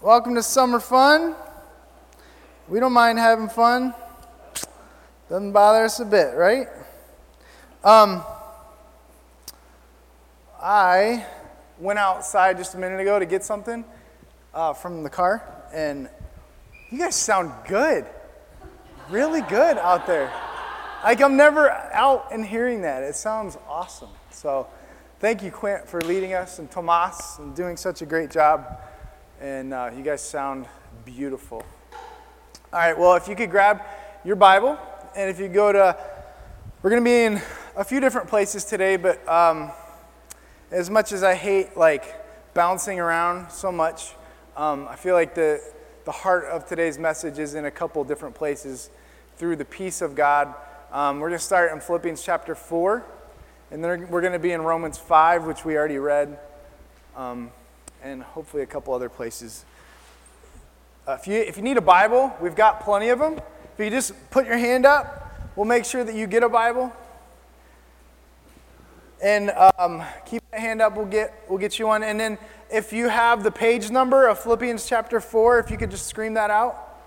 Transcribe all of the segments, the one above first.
Welcome to summer fun. We don't mind having fun. Doesn't bother us a bit, right? Um, I went outside just a minute ago to get something uh, from the car, and you guys sound good. Really good out there. Like, I'm never out and hearing that. It sounds awesome. So, thank you, Quint, for leading us, and Tomas, and doing such a great job. And uh, you guys sound beautiful. All right, well, if you could grab your Bible, and if you go to, we're going to be in a few different places today, but um, as much as I hate like bouncing around so much, um, I feel like the, the heart of today's message is in a couple different places through the peace of God. Um, we're going to start in Philippians chapter 4, and then we're going to be in Romans 5, which we already read. And hopefully a couple other places. Uh, if, you, if you need a Bible, we've got plenty of them. If you just put your hand up, we'll make sure that you get a Bible. And um, keep that hand up, we'll get, we'll get you one. And then if you have the page number of Philippians chapter 4, if you could just scream that out.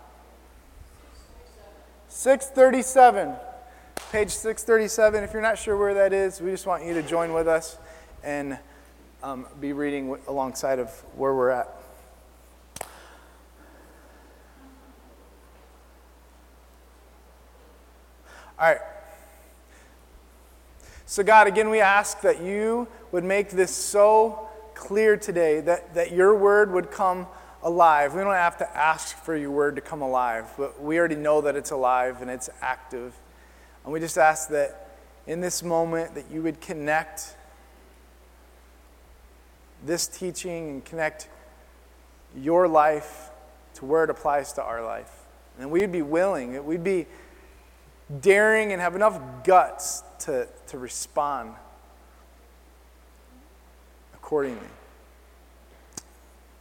637. Page 637. If you're not sure where that is, we just want you to join with us and um, be reading w- alongside of where we're at. All right. So, God, again, we ask that you would make this so clear today that, that your word would come alive. We don't have to ask for your word to come alive, but we already know that it's alive and it's active. And we just ask that in this moment that you would connect this teaching and connect your life to where it applies to our life. And we'd be willing, we'd be daring and have enough guts to, to respond accordingly.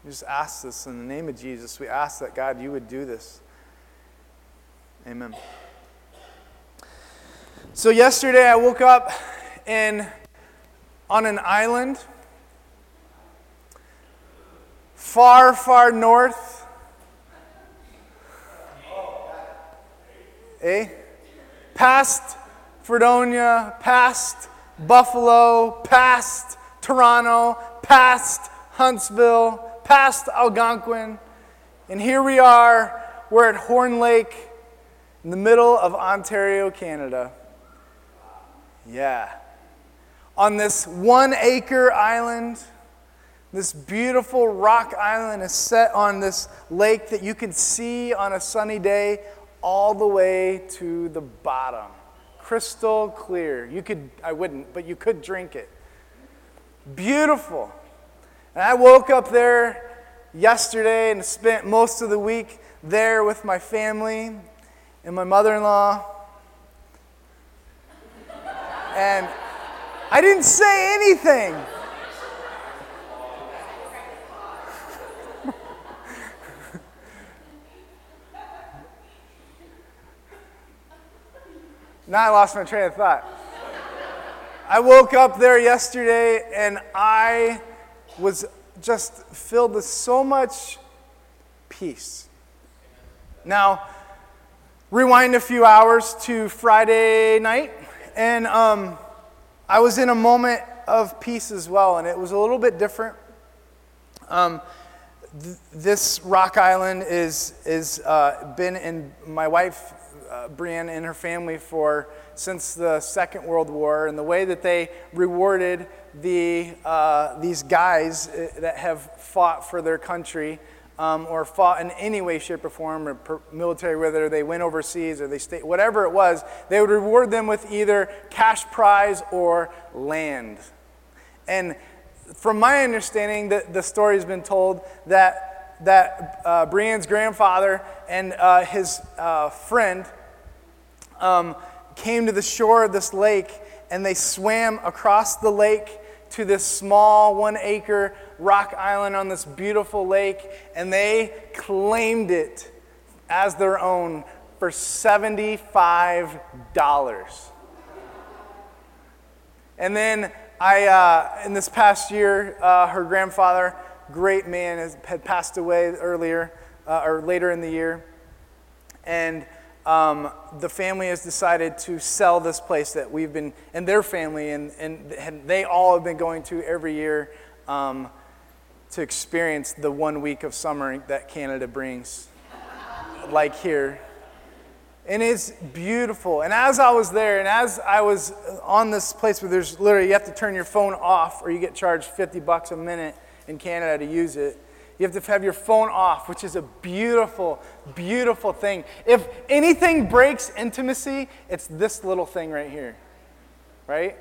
We just ask this in the name of Jesus. We ask that, God, you would do this. Amen. So, yesterday I woke up in, on an island far, far north. Eh? Past Fredonia, past Buffalo, past Toronto, past Huntsville, past Algonquin. And here we are, we're at Horn Lake in the middle of Ontario, Canada. Yeah. On this one acre island this beautiful rock island is set on this lake that you can see on a sunny day all the way to the bottom. Crystal clear. You could, I wouldn't, but you could drink it. Beautiful. And I woke up there yesterday and spent most of the week there with my family and my mother in law. And I didn't say anything. Now I lost my train of thought. I woke up there yesterday and I was just filled with so much peace. Now, rewind a few hours to Friday night, and um, I was in a moment of peace as well, and it was a little bit different. Um, th- this rock island is is uh, been in my wife uh, Brienne and her family for since the Second World War, and the way that they rewarded the, uh, these guys uh, that have fought for their country um, or fought in any way, shape, or form, or per- military, whether they went overseas or they stayed, whatever it was, they would reward them with either cash prize or land. And from my understanding, the, the story has been told that, that uh, Brienne's grandfather and uh, his uh, friend um, came to the shore of this lake and they swam across the lake to this small one acre rock island on this beautiful lake and they claimed it as their own for $75. And then I, uh, in this past year, uh, her grandfather great man has, had passed away earlier uh, or later in the year. And um, the family has decided to sell this place that we've been, and their family, and, and, and they all have been going to every year um, to experience the one week of summer that Canada brings, like here. And it's beautiful. And as I was there, and as I was on this place where there's literally, you have to turn your phone off or you get charged 50 bucks a minute in Canada to use it. You have to have your phone off, which is a beautiful, beautiful thing. If anything breaks intimacy, it's this little thing right here, right?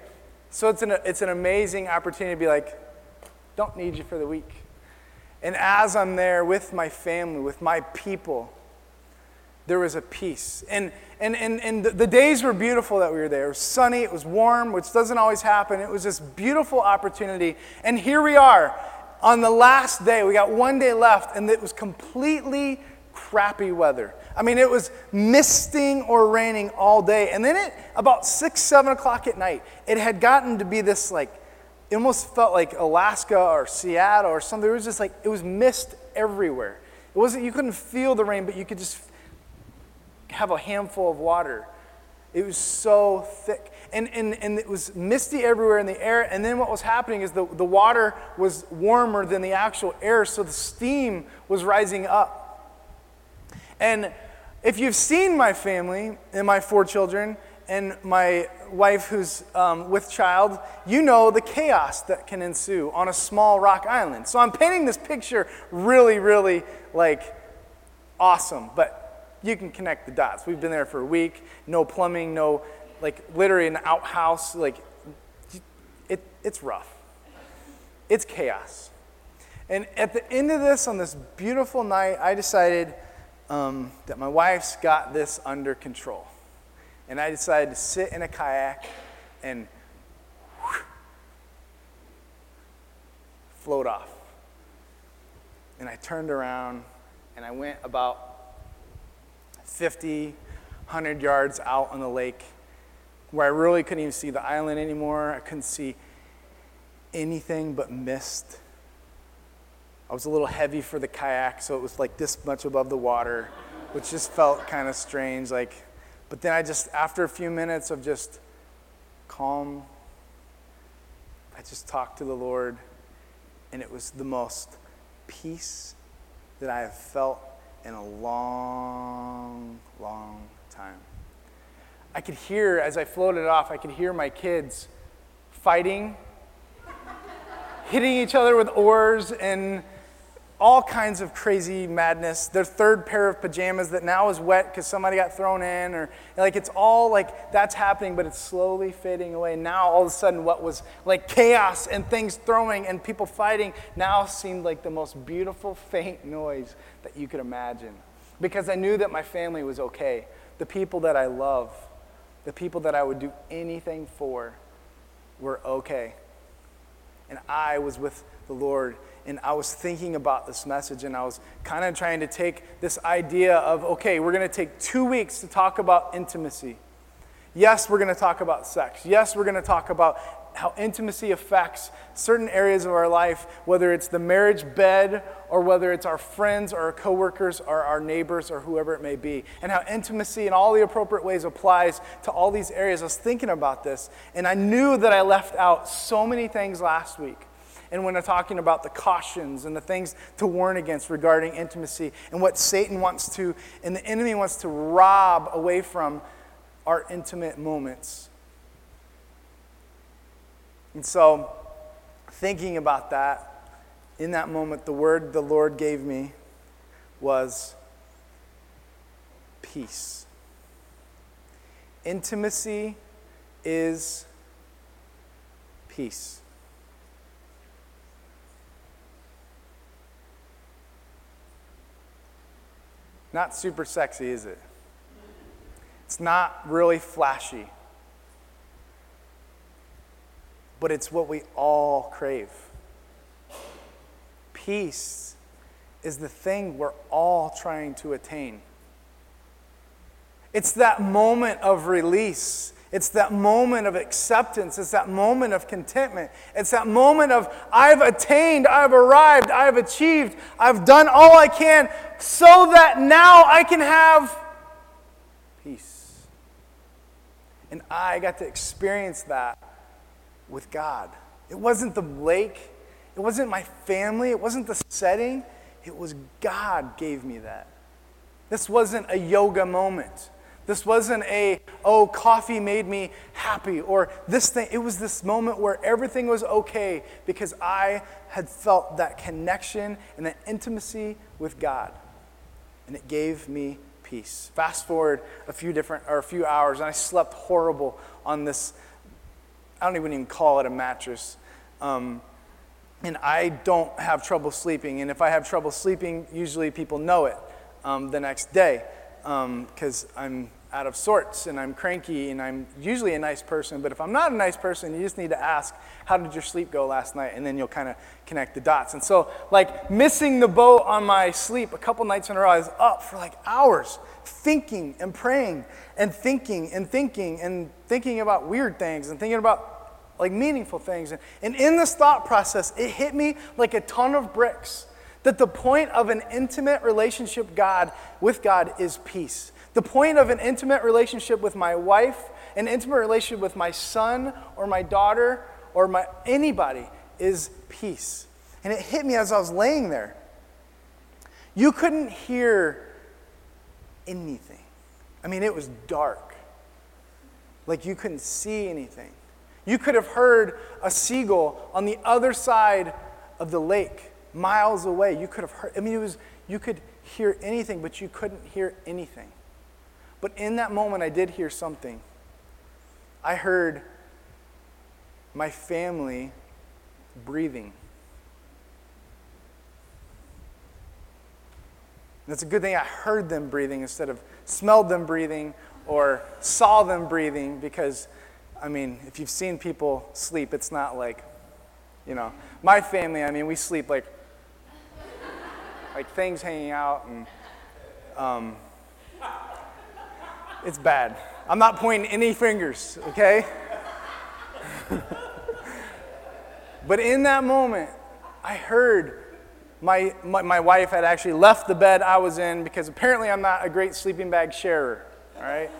So it's an, it's an amazing opportunity to be like, don't need you for the week. And as I'm there with my family, with my people, there was a peace. And, and, and, and the, the days were beautiful that we were there. It was sunny, it was warm, which doesn't always happen. It was this beautiful opportunity. And here we are on the last day, we got one day left, and it was completely crappy weather. I mean, it was misting or raining all day. And then at about six, seven o'clock at night, it had gotten to be this like, it almost felt like Alaska or Seattle or something. It was just like, it was mist everywhere. It wasn't, you couldn't feel the rain, but you could just have a handful of water. It was so thick. And, and, and it was misty everywhere in the air. And then what was happening is the, the water was warmer than the actual air, so the steam was rising up. And if you've seen my family and my four children and my wife who's um, with child, you know the chaos that can ensue on a small rock island. So I'm painting this picture really, really like awesome, but you can connect the dots. We've been there for a week, no plumbing, no, like literally an outhouse. Like, it, it's rough. It's chaos. And at the end of this, on this beautiful night, I decided um, that my wife's got this under control. And I decided to sit in a kayak and whew, float off. And I turned around and I went about 50, 100 yards out on the lake where I really couldn't even see the island anymore. I couldn't see anything but mist. I was a little heavy for the kayak, so it was like this much above the water, which just felt kind of strange. Like, but then I just, after a few minutes of just calm, I just talked to the Lord, and it was the most peace that I have felt in a long, long time. I could hear, as I floated off, I could hear my kids fighting, hitting each other with oars, and all kinds of crazy madness. Their third pair of pajamas that now is wet because somebody got thrown in, or like it's all like that's happening, but it's slowly fading away. Now, all of a sudden, what was like chaos and things throwing and people fighting now seemed like the most beautiful, faint noise that you could imagine. Because I knew that my family was okay. The people that I love, the people that I would do anything for, were okay. And I was with the Lord and I was thinking about this message and I was kind of trying to take this idea of okay, we're going to take two weeks to talk about intimacy. Yes, we're going to talk about sex. Yes, we're going to talk about how intimacy affects certain areas of our life, whether it's the marriage bed or whether it's our friends or our coworkers or our neighbors or whoever it may be, and how intimacy in all the appropriate ways applies to all these areas. I was thinking about this, and I knew that I left out so many things last week and when I'm talking about the cautions and the things to warn against regarding intimacy and what Satan wants to and the enemy wants to rob away from our intimate moments. And so, thinking about that, in that moment, the word the Lord gave me was peace. Intimacy is peace. Not super sexy, is it? It's not really flashy. But it's what we all crave. Peace is the thing we're all trying to attain. It's that moment of release. It's that moment of acceptance. It's that moment of contentment. It's that moment of, I've attained, I've arrived, I've achieved, I've done all I can so that now I can have peace. And I got to experience that with God. It wasn't the lake, it wasn't my family, it wasn't the setting. It was God gave me that. This wasn't a yoga moment. This wasn't a, oh, coffee made me happy, or this thing. It was this moment where everything was okay because I had felt that connection and that intimacy with God. And it gave me peace. Fast forward a few different or a few hours, and I slept horrible on this. I don't even even call it a mattress. Um, and I don't have trouble sleeping. And if I have trouble sleeping, usually people know it um, the next day because um, I'm out of sorts and I'm cranky and I'm usually a nice person. But if I'm not a nice person, you just need to ask, How did your sleep go last night? And then you'll kind of connect the dots. And so, like, missing the boat on my sleep a couple nights in a row, I was up for like hours thinking and praying and thinking and thinking and thinking about weird things and thinking about like meaningful things. And, and in this thought process, it hit me like a ton of bricks that the point of an intimate relationship God with God is peace. The point of an intimate relationship with my wife, an intimate relationship with my son or my daughter or my anybody is peace. And it hit me as I was laying there. You couldn't hear anything. I mean, it was dark. Like you couldn't see anything. You could have heard a seagull on the other side of the lake, miles away. You could have heard, I mean, it was, you could hear anything, but you couldn't hear anything. But in that moment, I did hear something. I heard my family breathing. It's a good thing I heard them breathing instead of smelled them breathing or saw them breathing because I mean, if you've seen people sleep, it's not like, you know, my family, I mean, we sleep like, like things hanging out and, um, it's bad. I'm not pointing any fingers, okay? but in that moment, I heard my, my, my, wife had actually left the bed I was in because apparently I'm not a great sleeping bag sharer, all right?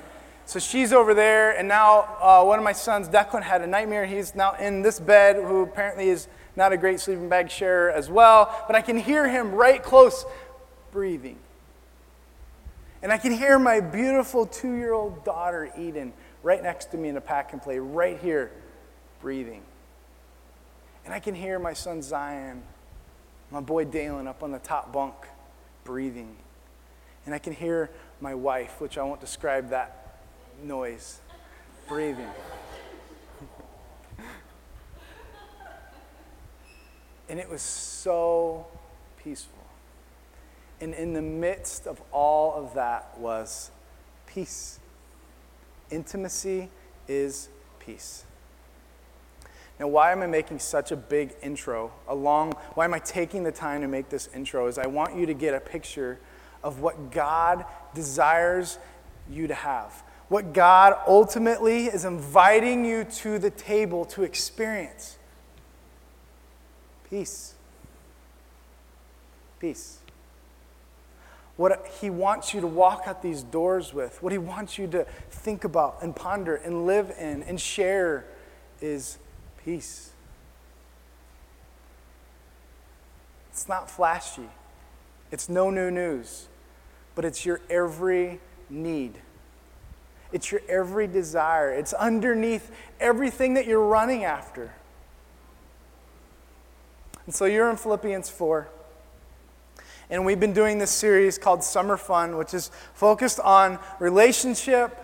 So she's over there, and now uh, one of my sons, Declan, had a nightmare. He's now in this bed, who apparently is not a great sleeping bag sharer as well. But I can hear him right close breathing. And I can hear my beautiful two year old daughter, Eden, right next to me in a pack and play, right here, breathing. And I can hear my son Zion, my boy Dalen up on the top bunk, breathing. And I can hear my wife, which I won't describe that noise, breathing. and it was so peaceful. And in the midst of all of that was peace. Intimacy is peace. Now, why am I making such a big intro? Along, why am I taking the time to make this intro? Is I want you to get a picture of what God desires you to have what God ultimately is inviting you to the table to experience peace. Peace. What He wants you to walk out these doors with, what He wants you to think about and ponder and live in and share is peace. It's not flashy, it's no new news, but it's your every need. It's your every desire. It's underneath everything that you're running after. And so you're in Philippians 4. And we've been doing this series called Summer Fun, which is focused on relationship,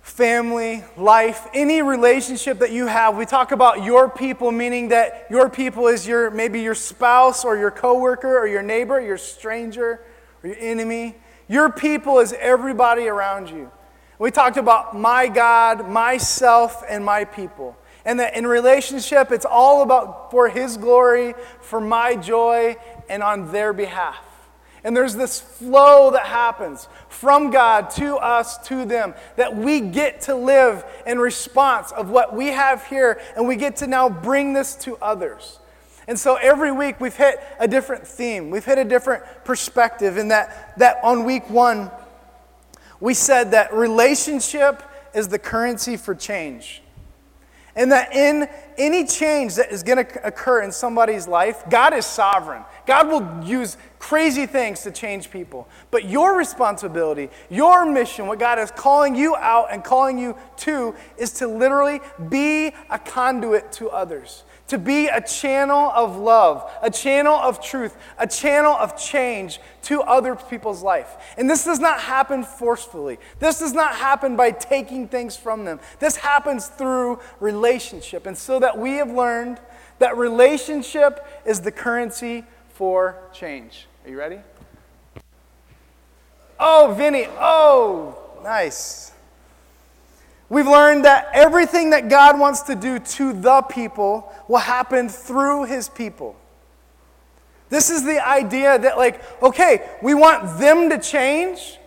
family, life, any relationship that you have. We talk about your people, meaning that your people is your maybe your spouse or your coworker or your neighbor, your stranger or your enemy. Your people is everybody around you. We talked about my God, myself, and my people. And that in relationship, it's all about for His glory, for my joy, and on their behalf. And there's this flow that happens from God to us, to them, that we get to live in response of what we have here, and we get to now bring this to others. And so every week we've hit a different theme. We've hit a different perspective in that, that on week one, we said that relationship is the currency for change. And that in any change that is going to occur in somebody's life, God is sovereign. God will use crazy things to change people. But your responsibility, your mission, what God is calling you out and calling you to, is to literally be a conduit to others to be a channel of love, a channel of truth, a channel of change to other people's life. And this does not happen forcefully. This does not happen by taking things from them. This happens through relationship. And so that we have learned that relationship is the currency for change. Are you ready? Oh, Vinny. Oh, nice. We've learned that everything that God wants to do to the people will happen through his people. This is the idea that, like, okay, we want them to change.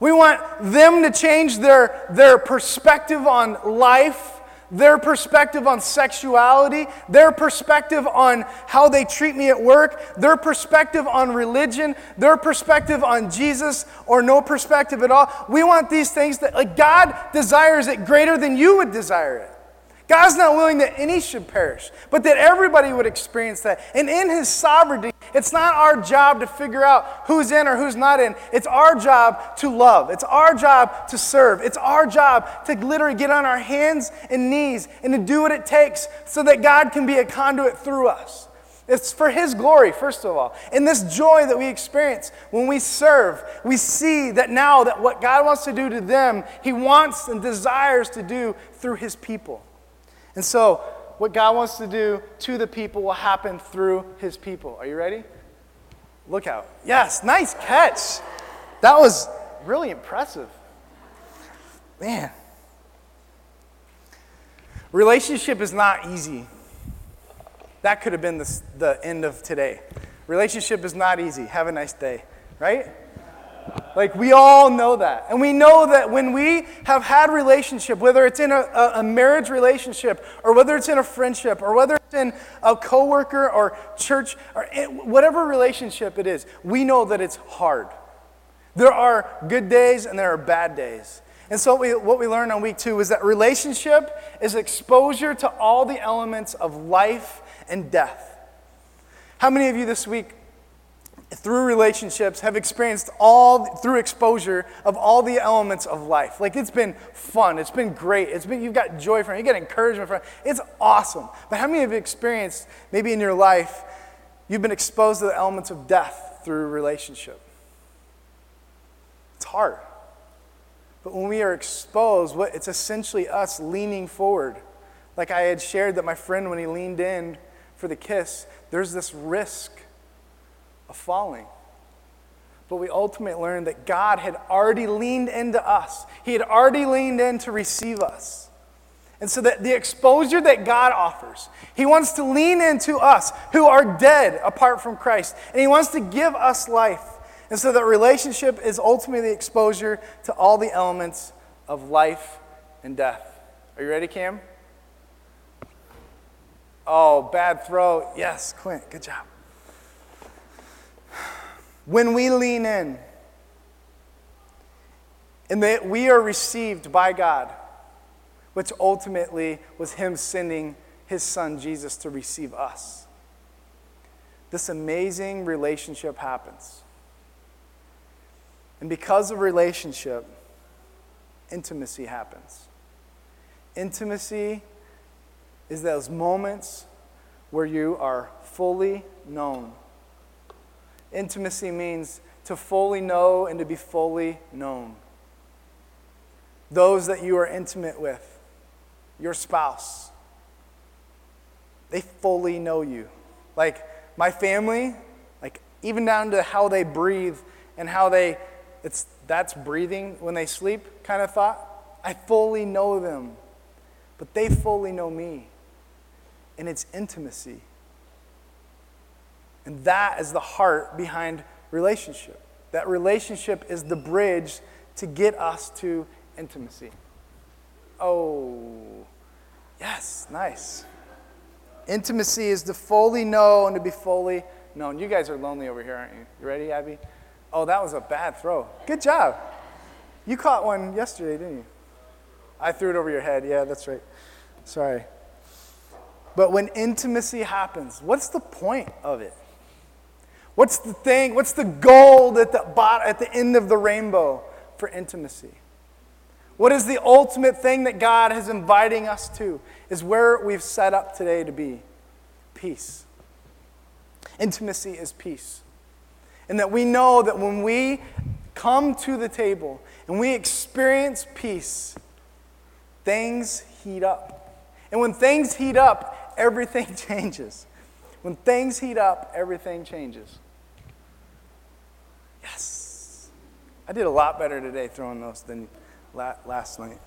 We want them to change their, their perspective on life their perspective on sexuality, their perspective on how they treat me at work, their perspective on religion, their perspective on Jesus, or no perspective at all. We want these things that, like, God desires it greater than you would desire it. God's not willing that any should perish, but that everybody would experience that. And in His sovereignty, it's not our job to figure out who's in or who's not in. It's our job to love. It's our job to serve. It's our job to literally get on our hands and knees and to do what it takes so that God can be a conduit through us. It's for His glory, first of all. And this joy that we experience when we serve, we see that now that what God wants to do to them, He wants and desires to do through His people. And so, what God wants to do to the people will happen through his people. Are you ready? Look out. Yes, nice catch. That was really impressive. Man. Relationship is not easy. That could have been the, the end of today. Relationship is not easy. Have a nice day, right? Like we all know that. And we know that when we have had relationship, whether it's in a, a, marriage relationship or whether it's in a friendship or whether it's in a coworker or church or eh, whatever relationship it is, we know that it's hard. There are good days and there are bad days. And so what we, what we learned on week two is that relationship is exposure to all the elements of life and death. How many of you this week through relationships have experienced all through exposure of all the elements of life. Like it's been fun. It's been great. It's been you've got joy from it. You get encouragement from it. It's awesome. But how many have experienced maybe in your life you've been exposed to the elements of death through relationship? It's hard. But when we are exposed what it's essentially us leaning forward. Like i had shared that my friend when he leaned in for the kiss there's this risk of falling. But we ultimately learned that God had already leaned into us, He had already leaned in to receive us. And so that the exposure that God offers, He wants to lean into us who are dead apart from Christ, and He wants to give us life. And so that relationship is ultimately exposure to all the elements of life and death. Are you ready, Cam? Oh, bad throw. Yes, Quint, good job. When we lean in and that we are received by God, which ultimately was Him sending His Son Jesus to receive us, this amazing relationship happens. And because of relationship, intimacy happens. Intimacy is those moments where you are fully known Intimacy means to fully know and to be fully known. Those that you are intimate with, your spouse, they fully know you. Like my family, like even down to how they breathe and how they, it's that's breathing when they sleep kind of thought. I fully know them, but they fully know me. And it's intimacy. And that is the heart behind relationship. That relationship is the bridge to get us to intimacy. Oh, yes, nice. Intimacy is to fully know and to be fully known. You guys are lonely over here, aren't you? You ready, Abby? Oh, that was a bad throw. Good job. You caught one yesterday, didn't you? I threw it over your head. Yeah, that's right. Sorry. But when intimacy happens, what's the point of it? What's the thing? What's the gold at the, at the end of the rainbow for intimacy? What is the ultimate thing that God is inviting us to? Is where we've set up today to be peace. Intimacy is peace. And that we know that when we come to the table and we experience peace, things heat up. And when things heat up, everything changes. When things heat up, everything changes. Yes. I did a lot better today throwing those than last night.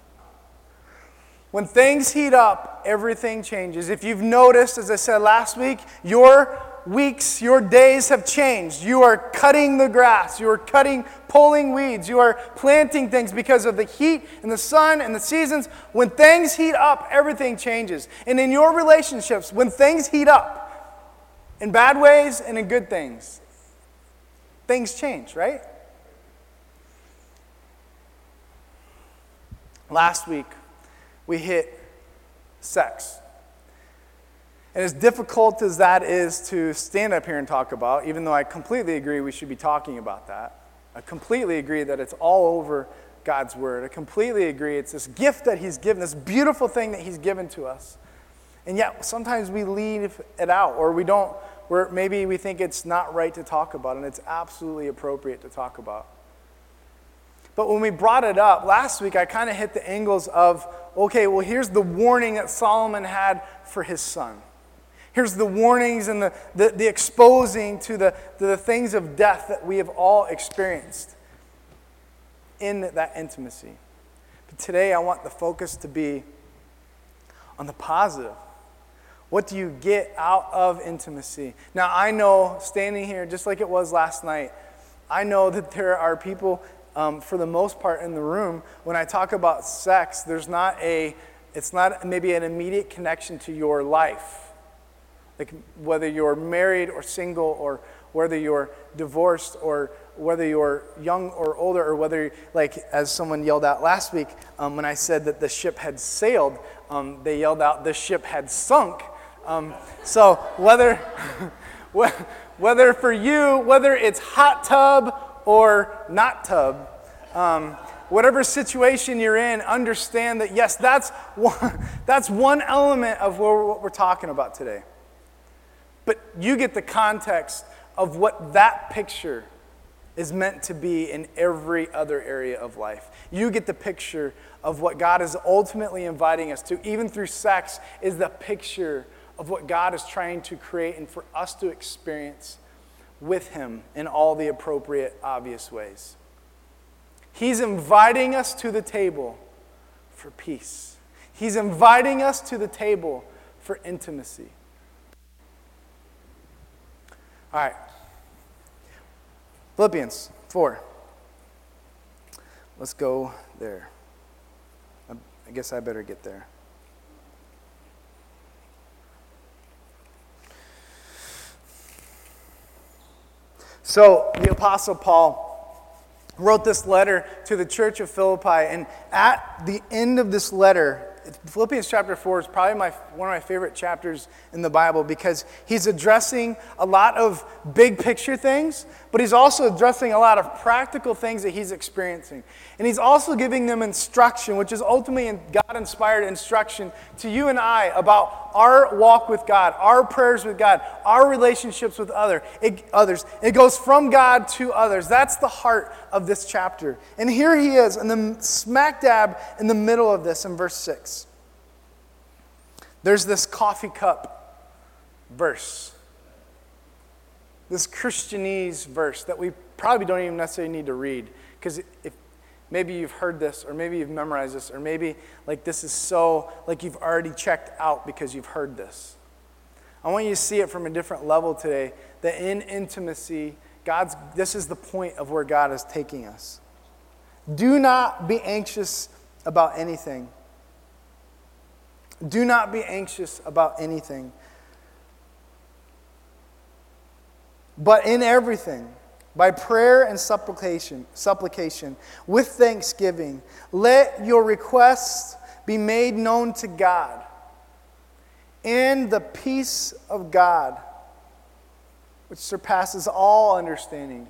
When things heat up, everything changes. If you've noticed, as I said last week, your weeks, your days have changed. You are cutting the grass, you are cutting, pulling weeds, you are planting things because of the heat and the sun and the seasons. When things heat up, everything changes. And in your relationships, when things heat up, in bad ways and in good things, things change, right? Last week, we hit sex. And as difficult as that is to stand up here and talk about, even though I completely agree we should be talking about that, I completely agree that it's all over God's Word. I completely agree it's this gift that He's given, this beautiful thing that He's given to us. And yet, sometimes we leave it out, or we don't, where maybe we think it's not right to talk about, and it's absolutely appropriate to talk about. But when we brought it up last week, I kind of hit the angles of okay, well, here's the warning that Solomon had for his son. Here's the warnings and the, the, the exposing to the, to the things of death that we have all experienced in that intimacy. But today, I want the focus to be on the positive. What do you get out of intimacy? Now, I know standing here, just like it was last night, I know that there are people, um, for the most part, in the room. When I talk about sex, there's not a, it's not maybe an immediate connection to your life like whether you're married or single, or whether you're divorced, or whether you're young or older, or whether, like as someone yelled out last week um, when I said that the ship had sailed, um, they yelled out the ship had sunk. Um, so whether, whether for you, whether it's hot tub or not tub, um, whatever situation you're in, understand that yes, that's one, that's one element of what we're talking about today. But you get the context of what that picture is meant to be in every other area of life. You get the picture of what God is ultimately inviting us to, even through sex, is the picture of what God is trying to create and for us to experience with Him in all the appropriate, obvious ways. He's inviting us to the table for peace, He's inviting us to the table for intimacy. All right. Philippians 4. Let's go there. I guess I better get there. So, the Apostle Paul wrote this letter to the church of Philippi, and at the end of this letter, Philippians chapter 4 is probably my, one of my favorite chapters in the Bible because he's addressing a lot of big picture things, but he's also addressing a lot of practical things that he's experiencing. And he's also giving them instruction, which is ultimately God inspired instruction to you and I about our walk with God, our prayers with God, our relationships with other, it, others. It goes from God to others. That's the heart of this chapter. And here he is in the smack dab in the middle of this in verse 6. There's this coffee cup verse, this Christianese verse that we probably don't even necessarily need to read because if maybe you've heard this or maybe you've memorized this or maybe like this is so like you've already checked out because you've heard this. I want you to see it from a different level today that in intimacy, God's, this is the point of where God is taking us. Do not be anxious about anything. Do not be anxious about anything. But in everything, by prayer and supplication, supplication with thanksgiving, let your requests be made known to God. And the peace of God, which surpasses all understanding,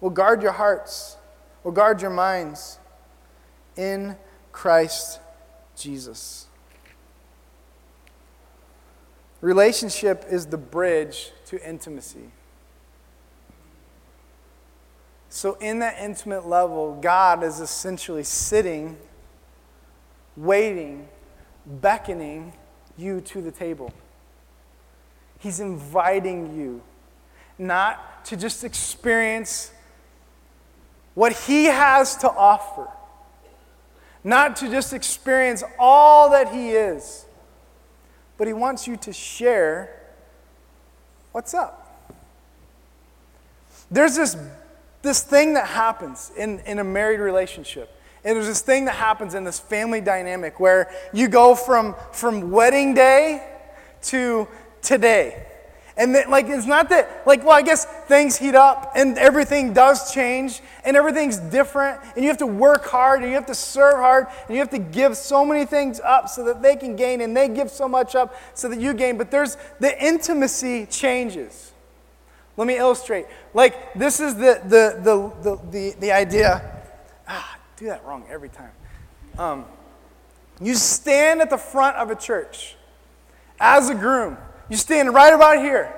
will guard your hearts, will guard your minds in Christ Jesus. Relationship is the bridge to intimacy. So, in that intimate level, God is essentially sitting, waiting, beckoning you to the table. He's inviting you not to just experience what He has to offer, not to just experience all that He is, but He wants you to share what's up. There's this, this thing that happens in, in a married relationship. And there's this thing that happens in this family dynamic where you go from, from wedding day to today. And that, like, it's not that, like, well, I guess things heat up and everything does change and everything's different and you have to work hard and you have to serve hard and you have to give so many things up so that they can gain and they give so much up so that you gain. But there's the intimacy changes. Let me illustrate. Like, this is the, the, the, the, the, the idea. Ah, do that wrong every time. Um, you stand at the front of a church as a groom you stand right about here.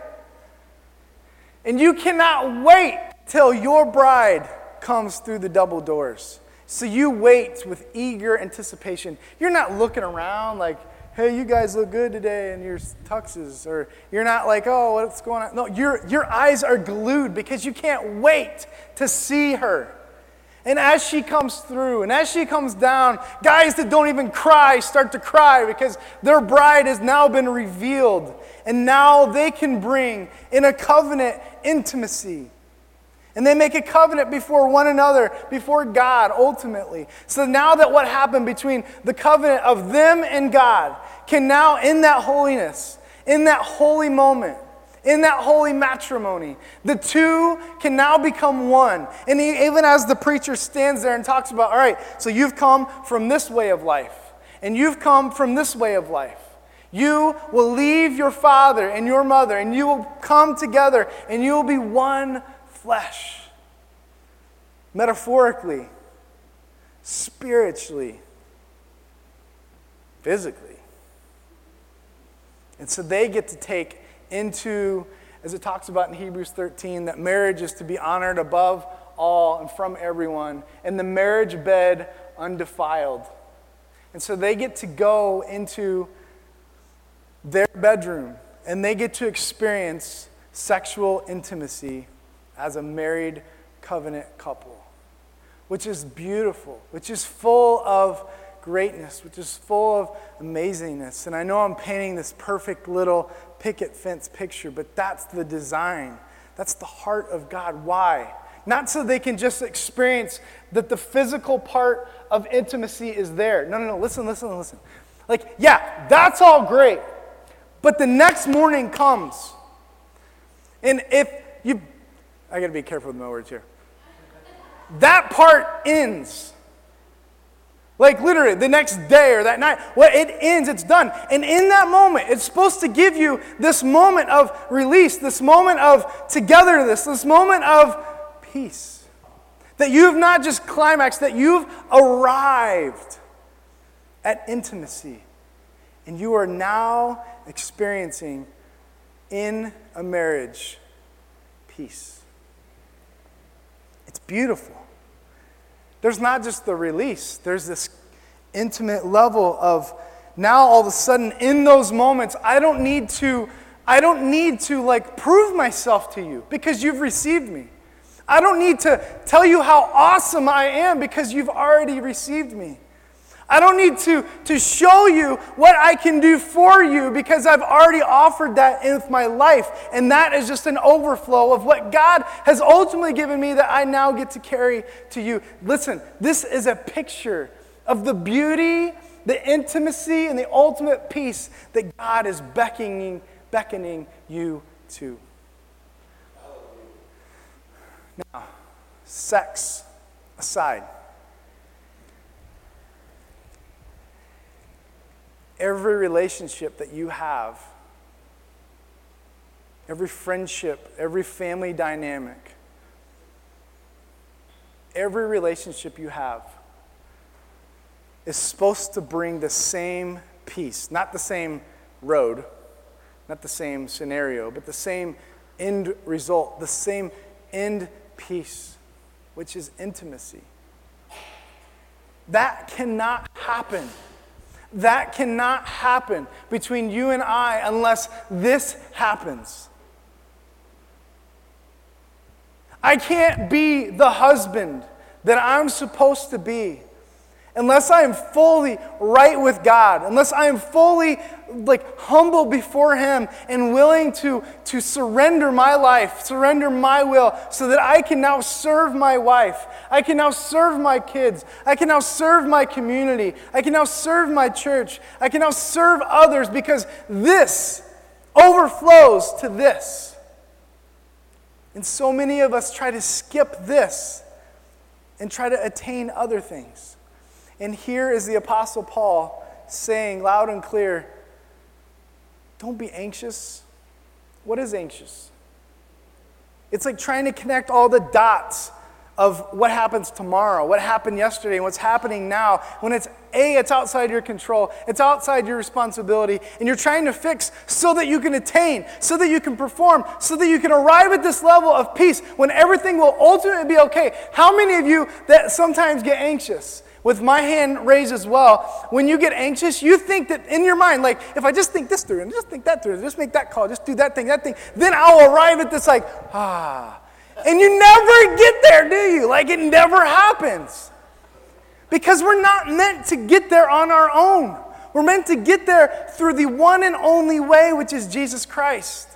And you cannot wait till your bride comes through the double doors. So you wait with eager anticipation. You're not looking around like, hey, you guys look good today in your tuxes. Or you're not like, oh, what's going on? No, your, your eyes are glued because you can't wait to see her. And as she comes through and as she comes down, guys that don't even cry start to cry because their bride has now been revealed. And now they can bring in a covenant intimacy. And they make a covenant before one another, before God ultimately. So now that what happened between the covenant of them and God can now, in that holiness, in that holy moment, in that holy matrimony. The two can now become one. And even as the preacher stands there and talks about, all right, so you've come from this way of life, and you've come from this way of life. You will leave your father and your mother, and you will come together, and you will be one flesh. Metaphorically, spiritually, physically. And so they get to take into, as it talks about in Hebrews 13, that marriage is to be honored above all and from everyone, and the marriage bed undefiled. And so they get to go into their bedroom and they get to experience sexual intimacy as a married covenant couple, which is beautiful, which is full of greatness, which is full of amazingness. And I know I'm painting this perfect little picket fence picture, but that's the design. That's the heart of God. Why? Not so they can just experience that the physical part of intimacy is there. No, no, no. Listen, listen, listen. Like, yeah, that's all great. But the next morning comes. And if you, I got to be careful with my words here. That part ends. Like literally the next day or that night. Well, it ends, it's done. And in that moment, it's supposed to give you this moment of release, this moment of togetherness, this moment of peace. That you have not just climaxed, that you've arrived at intimacy. And you are now experiencing in a marriage peace. It's beautiful. There's not just the release, there's this intimate level of now all of a sudden in those moments, I don't need to. I don't need to like prove myself to you because you've received me. I don't need to tell you how awesome I am because you've already received me. I don't need to, to show you what I can do for you because I've already offered that in my life. And that is just an overflow of what God has ultimately given me that I now get to carry to you. Listen, this is a picture of the beauty, the intimacy, and the ultimate peace that God is beckoning, beckoning you to. Now, sex aside. Every relationship that you have, every friendship, every family dynamic, every relationship you have is supposed to bring the same peace, not the same road, not the same scenario, but the same end result, the same end peace, which is intimacy. That cannot happen that cannot happen between you and I unless this happens. I can't be the husband that I'm supposed to be unless I am fully right with God, unless I am fully like humble before him and willing to, to surrender my life, surrender my will, so that I can now serve my wife. I can now serve my kids. I can now serve my community. I can now serve my church. I can now serve others because this overflows to this. And so many of us try to skip this and try to attain other things. And here is the Apostle Paul saying loud and clear don't be anxious. What is anxious? It's like trying to connect all the dots of what happens tomorrow, what happened yesterday, and what's happening now. When it's A, it's outside your control, it's outside your responsibility, and you're trying to fix so that you can attain, so that you can perform, so that you can arrive at this level of peace when everything will ultimately be okay. How many of you that sometimes get anxious? With my hand raised as well, when you get anxious, you think that in your mind, like, if I just think this through and just think that through, just make that call, just do that thing, that thing, then I'll arrive at this, like, ah. And you never get there, do you? Like, it never happens. Because we're not meant to get there on our own. We're meant to get there through the one and only way, which is Jesus Christ.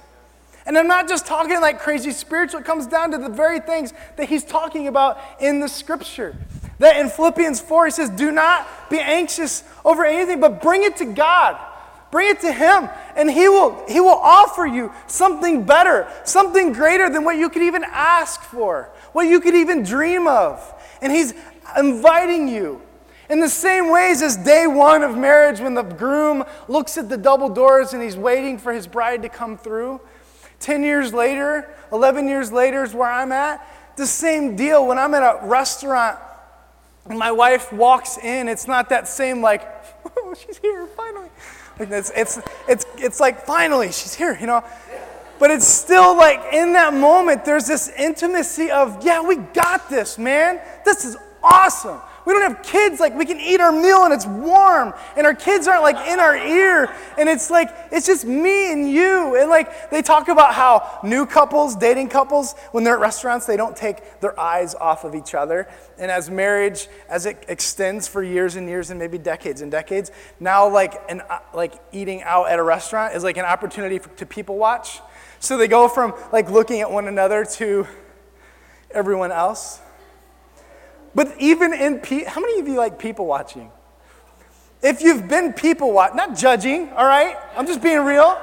And I'm not just talking like crazy spiritual, it comes down to the very things that he's talking about in the scripture. That in Philippians 4, he says, Do not be anxious over anything, but bring it to God. Bring it to Him, and He will, he will offer you something better, something greater than what you could even ask for, what you could even dream of. And He's inviting you. In the same ways as day one of marriage, when the groom looks at the double doors and he's waiting for his bride to come through. 10 years later, 11 years later is where I'm at. The same deal when I'm at a restaurant and my wife walks in, it's not that same like, oh, she's here, finally. Like it's, it's, it's, it's like, finally, she's here, you know? But it's still like in that moment, there's this intimacy of, yeah, we got this, man. This is awesome. We don't have kids, like we can eat our meal and it's warm, and our kids aren't like in our ear, and it's like, it's just me and you. And like they talk about how new couples, dating couples, when they're at restaurants, they don't take their eyes off of each other. And as marriage, as it extends for years and years and maybe decades and decades, now like, an, like eating out at a restaurant is like an opportunity for, to people watch. So they go from like looking at one another to everyone else. But even in, pe- how many of you like people watching? If you've been people watch, not judging, all right? I'm just being real.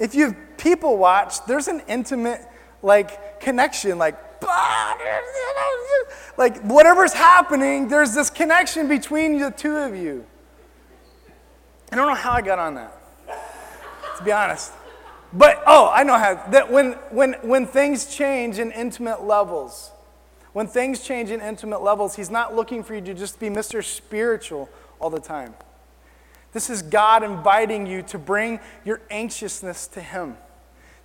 If you've people watched, there's an intimate like connection, like like whatever's happening, there's this connection between the two of you. I don't know how I got on that, to be honest. But oh, I know how that when when when things change in intimate levels, when things change in intimate levels, He's not looking for you to just be Mr. Spiritual all the time. This is God inviting you to bring your anxiousness to Him,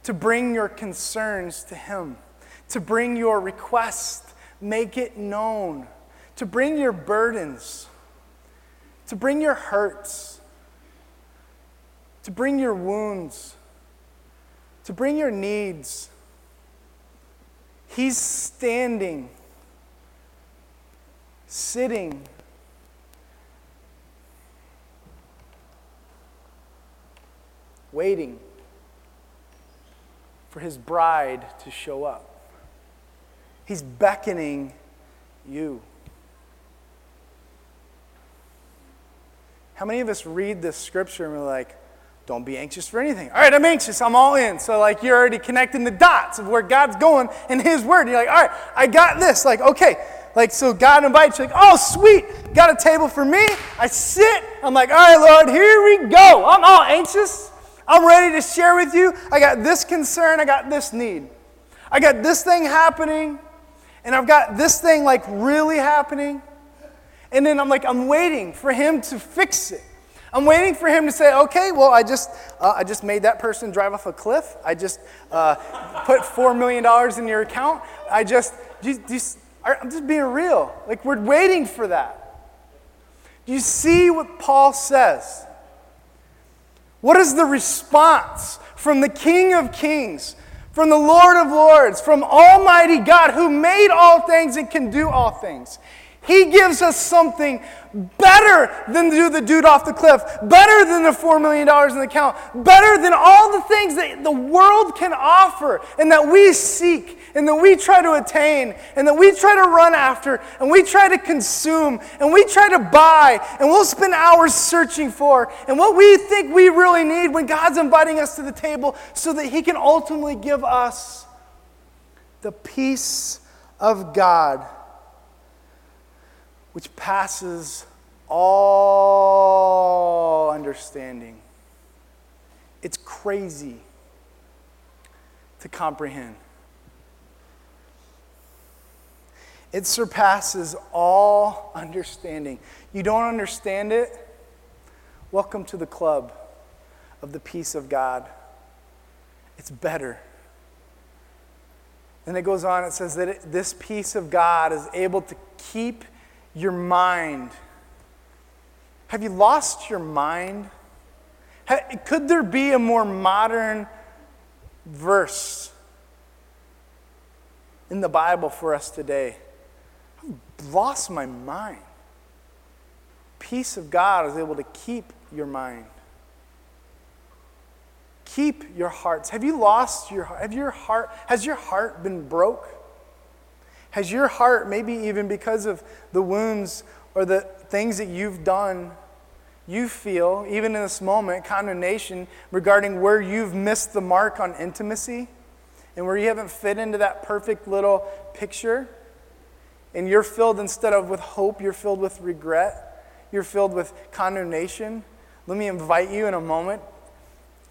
to bring your concerns to Him, to bring your request, make it known, to bring your burdens, to bring your hurts, to bring your wounds, to bring your needs. He's standing sitting. Waiting for his bride to show up. He's beckoning you. How many of us read this scripture and we're like, don't be anxious for anything. All right, I'm anxious. I'm all in. So, like, you're already connecting the dots of where God's going in His Word. And you're like, all right, I got this. Like, okay, like, so God invites you, like, oh, sweet. Got a table for me. I sit. I'm like, all right, Lord, here we go. I'm all anxious. I'm ready to share with you. I got this concern. I got this need. I got this thing happening. And I've got this thing, like, really happening. And then I'm like, I'm waiting for Him to fix it. I'm waiting for him to say, okay, well, I just, uh, I just made that person drive off a cliff. I just uh, put $4 million in your account. I just, just, just, I'm just being real. Like, we're waiting for that. Do you see what Paul says? What is the response from the King of Kings, from the Lord of Lords, from Almighty God who made all things and can do all things? He gives us something better than do the dude off the cliff, better than the $4 million in the account, better than all the things that the world can offer and that we seek and that we try to attain and that we try to run after and we try to consume and we try to buy and we'll spend hours searching for and what we think we really need when God's inviting us to the table so that He can ultimately give us the peace of God which passes all understanding. It's crazy to comprehend. It surpasses all understanding. You don't understand it? Welcome to the club of the peace of God. It's better. And it goes on, it says that it, this peace of God is able to keep your mind. Have you lost your mind? Could there be a more modern verse in the Bible for us today? Lost my mind. Peace of God is able to keep your mind. Keep your hearts. Have you lost your have your heart has your heart been broke? Has your heart, maybe even because of the wounds or the things that you've done, you feel, even in this moment, condemnation regarding where you've missed the mark on intimacy and where you haven't fit into that perfect little picture? And you're filled, instead of with hope, you're filled with regret. You're filled with condemnation. Let me invite you in a moment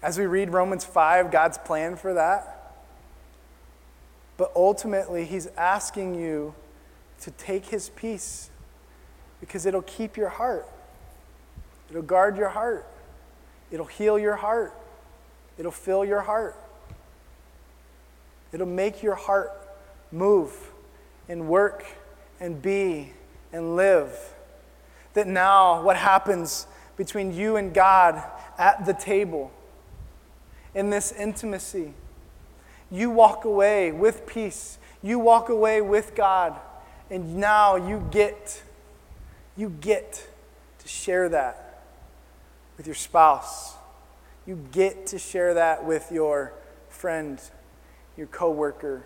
as we read Romans 5, God's plan for that. But ultimately, He's asking you to take His peace because it'll keep your heart, it'll guard your heart, it'll heal your heart, it'll fill your heart, it'll make your heart move and work and be and live. That now, what happens between you and God at the table in this intimacy you walk away with peace. You walk away with God. And now you get, you get to share that with your spouse. You get to share that with your friend, your coworker,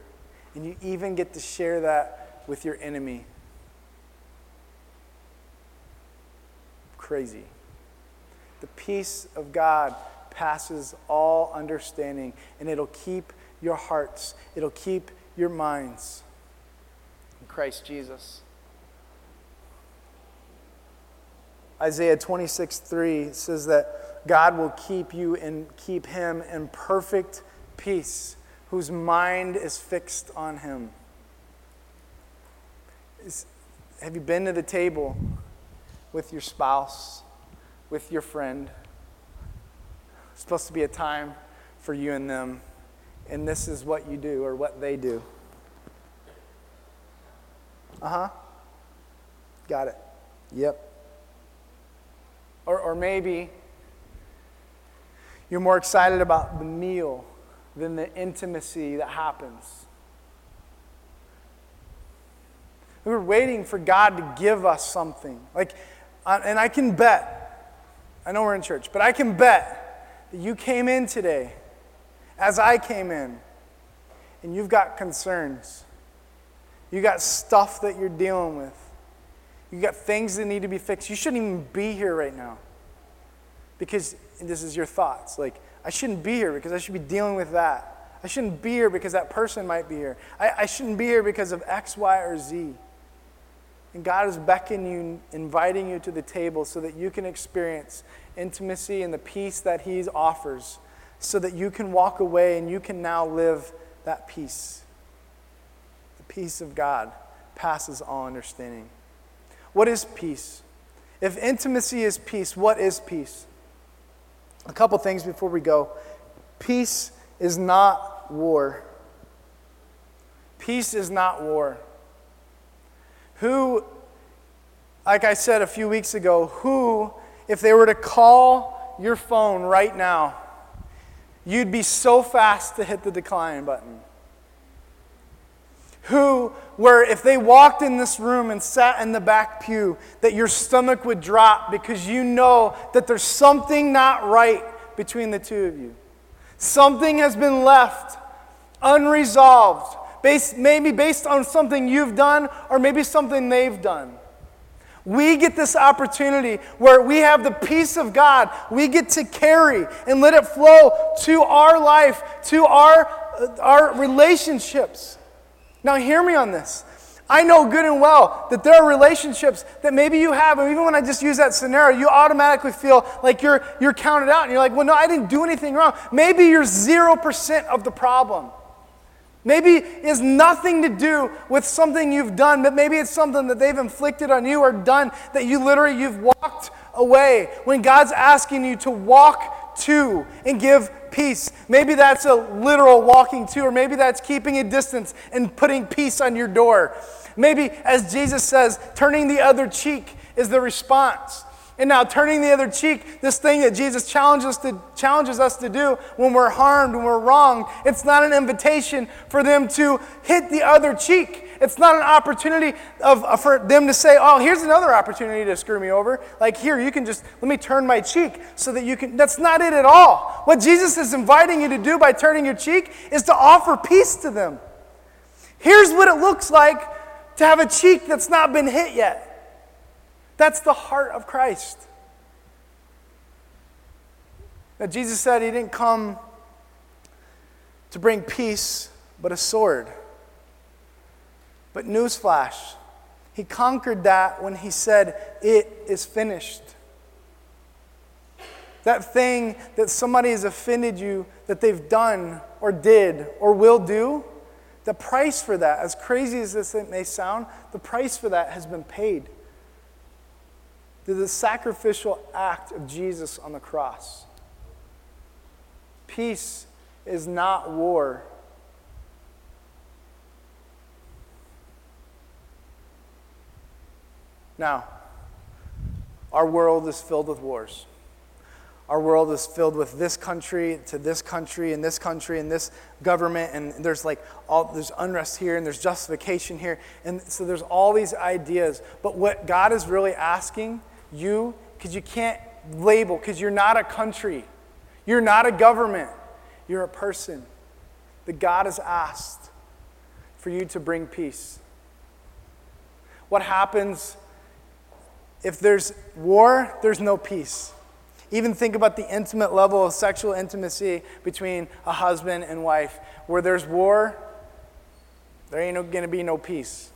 and you even get to share that with your enemy. Crazy. The peace of God passes all understanding, and it'll keep your hearts, it'll keep your minds in Christ Jesus. Isaiah 26, 3 says that God will keep you and keep him in perfect peace, whose mind is fixed on him. Is, have you been to the table with your spouse, with your friend? It's supposed to be a time for you and them and this is what you do or what they do. Uh huh. Got it. Yep. Or, or maybe you're more excited about the meal than the intimacy that happens. We're waiting for God to give us something. Like, and I can bet, I know we're in church, but I can bet that You came in today, as I came in, and you've got concerns. You got stuff that you're dealing with. You got things that need to be fixed. You shouldn't even be here right now. Because this is your thoughts. Like, I shouldn't be here because I should be dealing with that. I shouldn't be here because that person might be here. I, I shouldn't be here because of X, Y, or Z. And God is beckoning you, inviting you to the table so that you can experience intimacy and the peace that He offers, so that you can walk away and you can now live that peace. The peace of God passes all understanding. What is peace? If intimacy is peace, what is peace? A couple things before we go. Peace is not war. Peace is not war. Who, like I said a few weeks ago, who, if they were to call your phone right now, you'd be so fast to hit the decline button? Who, where if they walked in this room and sat in the back pew, that your stomach would drop because you know that there's something not right between the two of you. Something has been left unresolved, based, maybe based on something you've done or maybe something they've done. We get this opportunity where we have the peace of God. We get to carry and let it flow to our life, to our, our relationships. Now, hear me on this. I know good and well that there are relationships that maybe you have, and even when I just use that scenario, you automatically feel like you're, you're counted out. And you're like, well, no, I didn't do anything wrong. Maybe you're 0% of the problem. Maybe it's nothing to do with something you've done, but maybe it's something that they've inflicted on you or done that you literally you've walked away when God's asking you to walk to and give peace. Maybe that's a literal walking to, or maybe that's keeping a distance and putting peace on your door. Maybe, as Jesus says, turning the other cheek is the response. And now, turning the other cheek, this thing that Jesus challenges, to, challenges us to do when we're harmed, when we're wronged, it's not an invitation for them to hit the other cheek. It's not an opportunity of, uh, for them to say, oh, here's another opportunity to screw me over. Like, here, you can just, let me turn my cheek so that you can. That's not it at all. What Jesus is inviting you to do by turning your cheek is to offer peace to them. Here's what it looks like to have a cheek that's not been hit yet. That's the heart of Christ. Now, Jesus said he didn't come to bring peace, but a sword. But newsflash, he conquered that when he said, It is finished. That thing that somebody has offended you, that they've done or did or will do, the price for that, as crazy as this may sound, the price for that has been paid. Through the sacrificial act of Jesus on the cross. Peace is not war. Now, our world is filled with wars. Our world is filled with this country to this country and this country and this government, and there's like all there's unrest here and there's justification here, and so there's all these ideas. But what God is really asking you, because you can't label, because you're not a country, you're not a government, you're a person. That God has asked for you to bring peace. What happens if there's war, there's no peace. Even think about the intimate level of sexual intimacy between a husband and wife. Where there's war, there ain't gonna be no peace.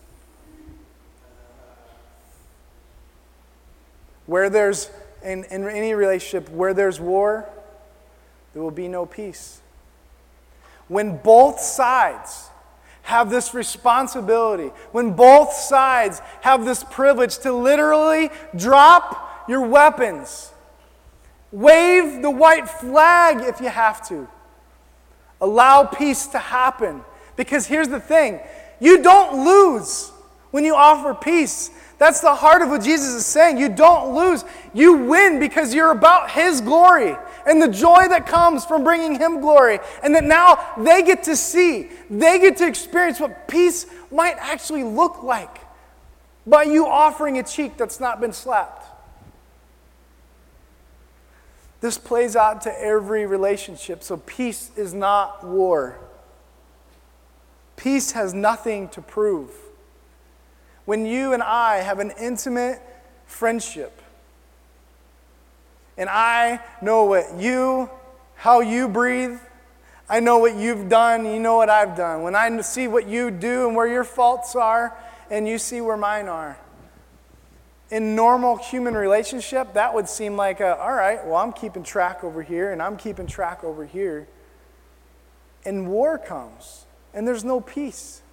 Where there's, in, in any relationship, where there's war, there will be no peace. When both sides have this responsibility, when both sides have this privilege to literally drop your weapons, wave the white flag if you have to, allow peace to happen. Because here's the thing you don't lose when you offer peace. That's the heart of what Jesus is saying. You don't lose, you win because you're about His glory and the joy that comes from bringing Him glory. And that now they get to see, they get to experience what peace might actually look like by you offering a cheek that's not been slapped. This plays out to every relationship. So peace is not war. Peace has nothing to prove. When you and I have an intimate friendship, and I know what you, how you breathe, I know what you've done, you know what I've done. When I see what you do and where your faults are, and you see where mine are. In normal human relationship, that would seem like, a, all right, well, I'm keeping track over here, and I'm keeping track over here. And war comes, and there's no peace.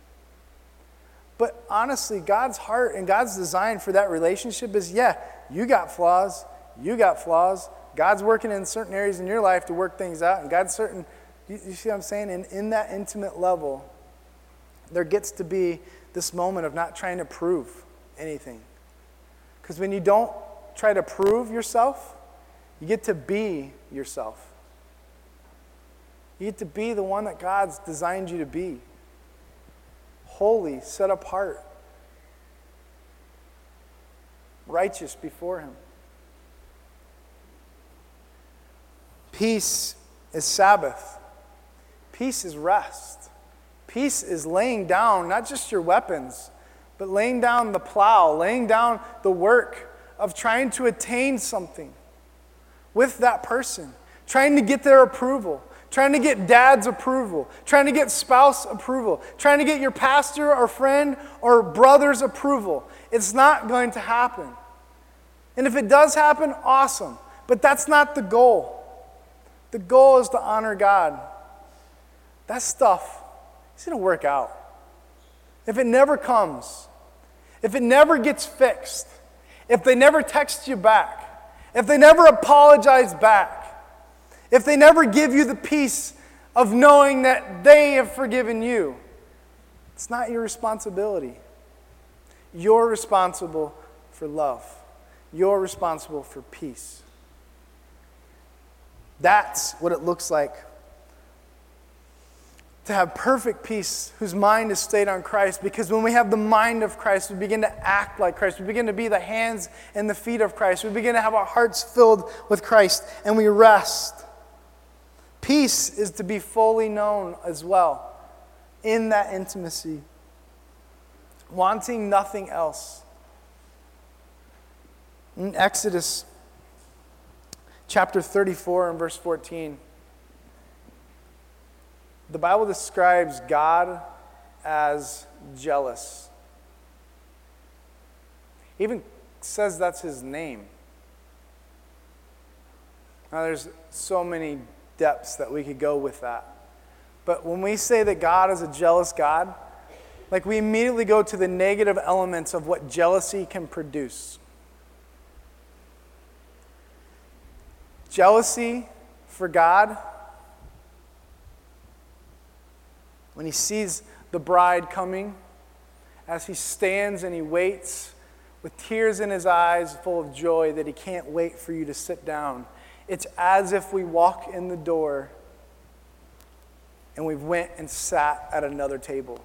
But honestly, God's heart and God's design for that relationship is yeah, you got flaws, you got flaws. God's working in certain areas in your life to work things out, and God's certain you, you see what I'm saying? And in that intimate level, there gets to be this moment of not trying to prove anything. Because when you don't try to prove yourself, you get to be yourself. You get to be the one that God's designed you to be holy, set apart, righteous before Him. Peace is Sabbath. Peace is rest. Peace is laying down not just your weapons, but laying down the plow, laying down the work of trying to attain something with that person, trying to get their approval, trying to get dad's approval, trying to get spouse approval, trying to get your pastor or friend or brother's approval. It's not going to happen. And if it does happen, awesome. But that's not the goal. The goal is to honor God that stuff is going to work out. If it never comes, if it never gets fixed, if they never text you back, if they never apologize back, if they never give you the peace of knowing that they have forgiven you, it's not your responsibility. You're responsible for love. You're responsible for peace. That's what it looks like to have perfect peace whose mind is stayed on Christ because when we have the mind of Christ, we begin to act like Christ. We begin to be the hands and the feet of Christ. We begin to have our hearts filled with Christ and we rest. Peace is to be fully known as well in that intimacy, wanting nothing else. In Exodus chapter 34 and verse 14, the Bible describes God as jealous. Even says that's his name. Now, there's so many depths that we could go with that. But when we say that God is a jealous God, like we immediately go to the negative elements of what jealousy can produce. Jealousy for God when he sees the bride coming, as he stands and he waits with tears in his eyes, full of joy that he can't wait for you to sit down. It's as if we walk in the door and we went and sat at another table.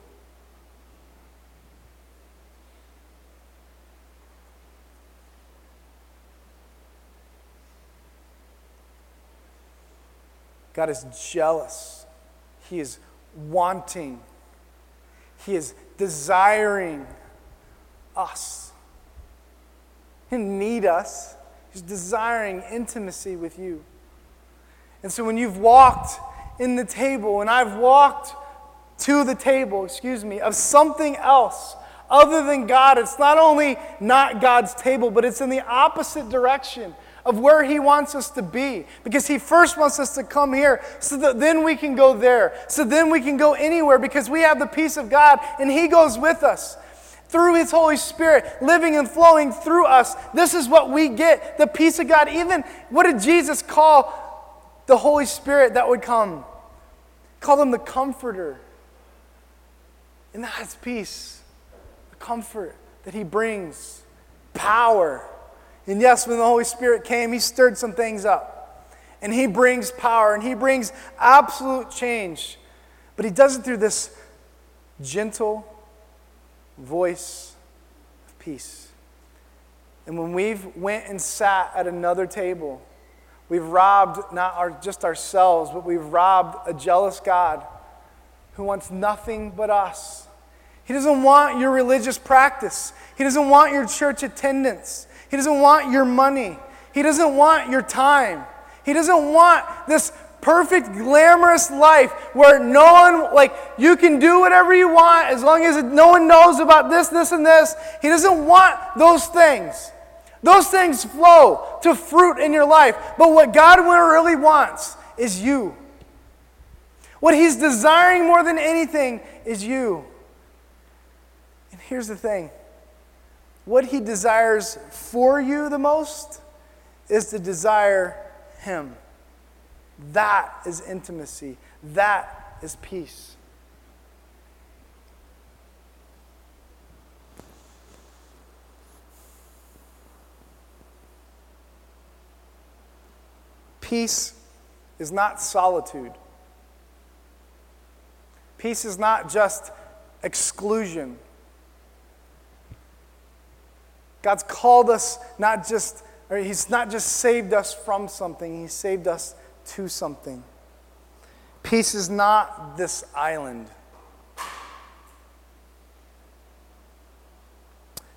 God is jealous. He is wanting, He is desiring us. He need us. He's desiring intimacy with you. And so when you've walked in the table, and I've walked to the table, excuse me, of something else other than God, it's not only not God's table, but it's in the opposite direction of where He wants us to be. Because He first wants us to come here so that then we can go there. So then we can go anywhere because we have the peace of God and He goes with us. Through His Holy Spirit, living and flowing through us. This is what we get the peace of God. Even what did Jesus call the Holy Spirit that would come? Call him the Comforter. And that's peace, the comfort that He brings, power and yes, when the Holy Spirit came, He stirred some things up. And He brings power and He brings absolute change. But He does it through this gentle voice of peace. And when we've went and sat at another table We've robbed not our, just ourselves, but we've robbed a jealous God who wants nothing but us. He doesn't want your religious practice. He doesn't want your church attendance. He doesn't want your money. He doesn't want your time. He doesn't want this perfect, glamorous life where no one, like, you can do whatever you want as long as no one knows about this, this, and this. He doesn't want those things. Those things flow to fruit in your life. But what God really wants is you. What He's desiring more than anything is you. And here's the thing what He desires for you the most is to desire Him. That is intimacy. That is peace. Peace is not solitude. Peace is not just exclusion. God's called us not just, or He's not just saved us from something, He saved us to something. Peace is not this island.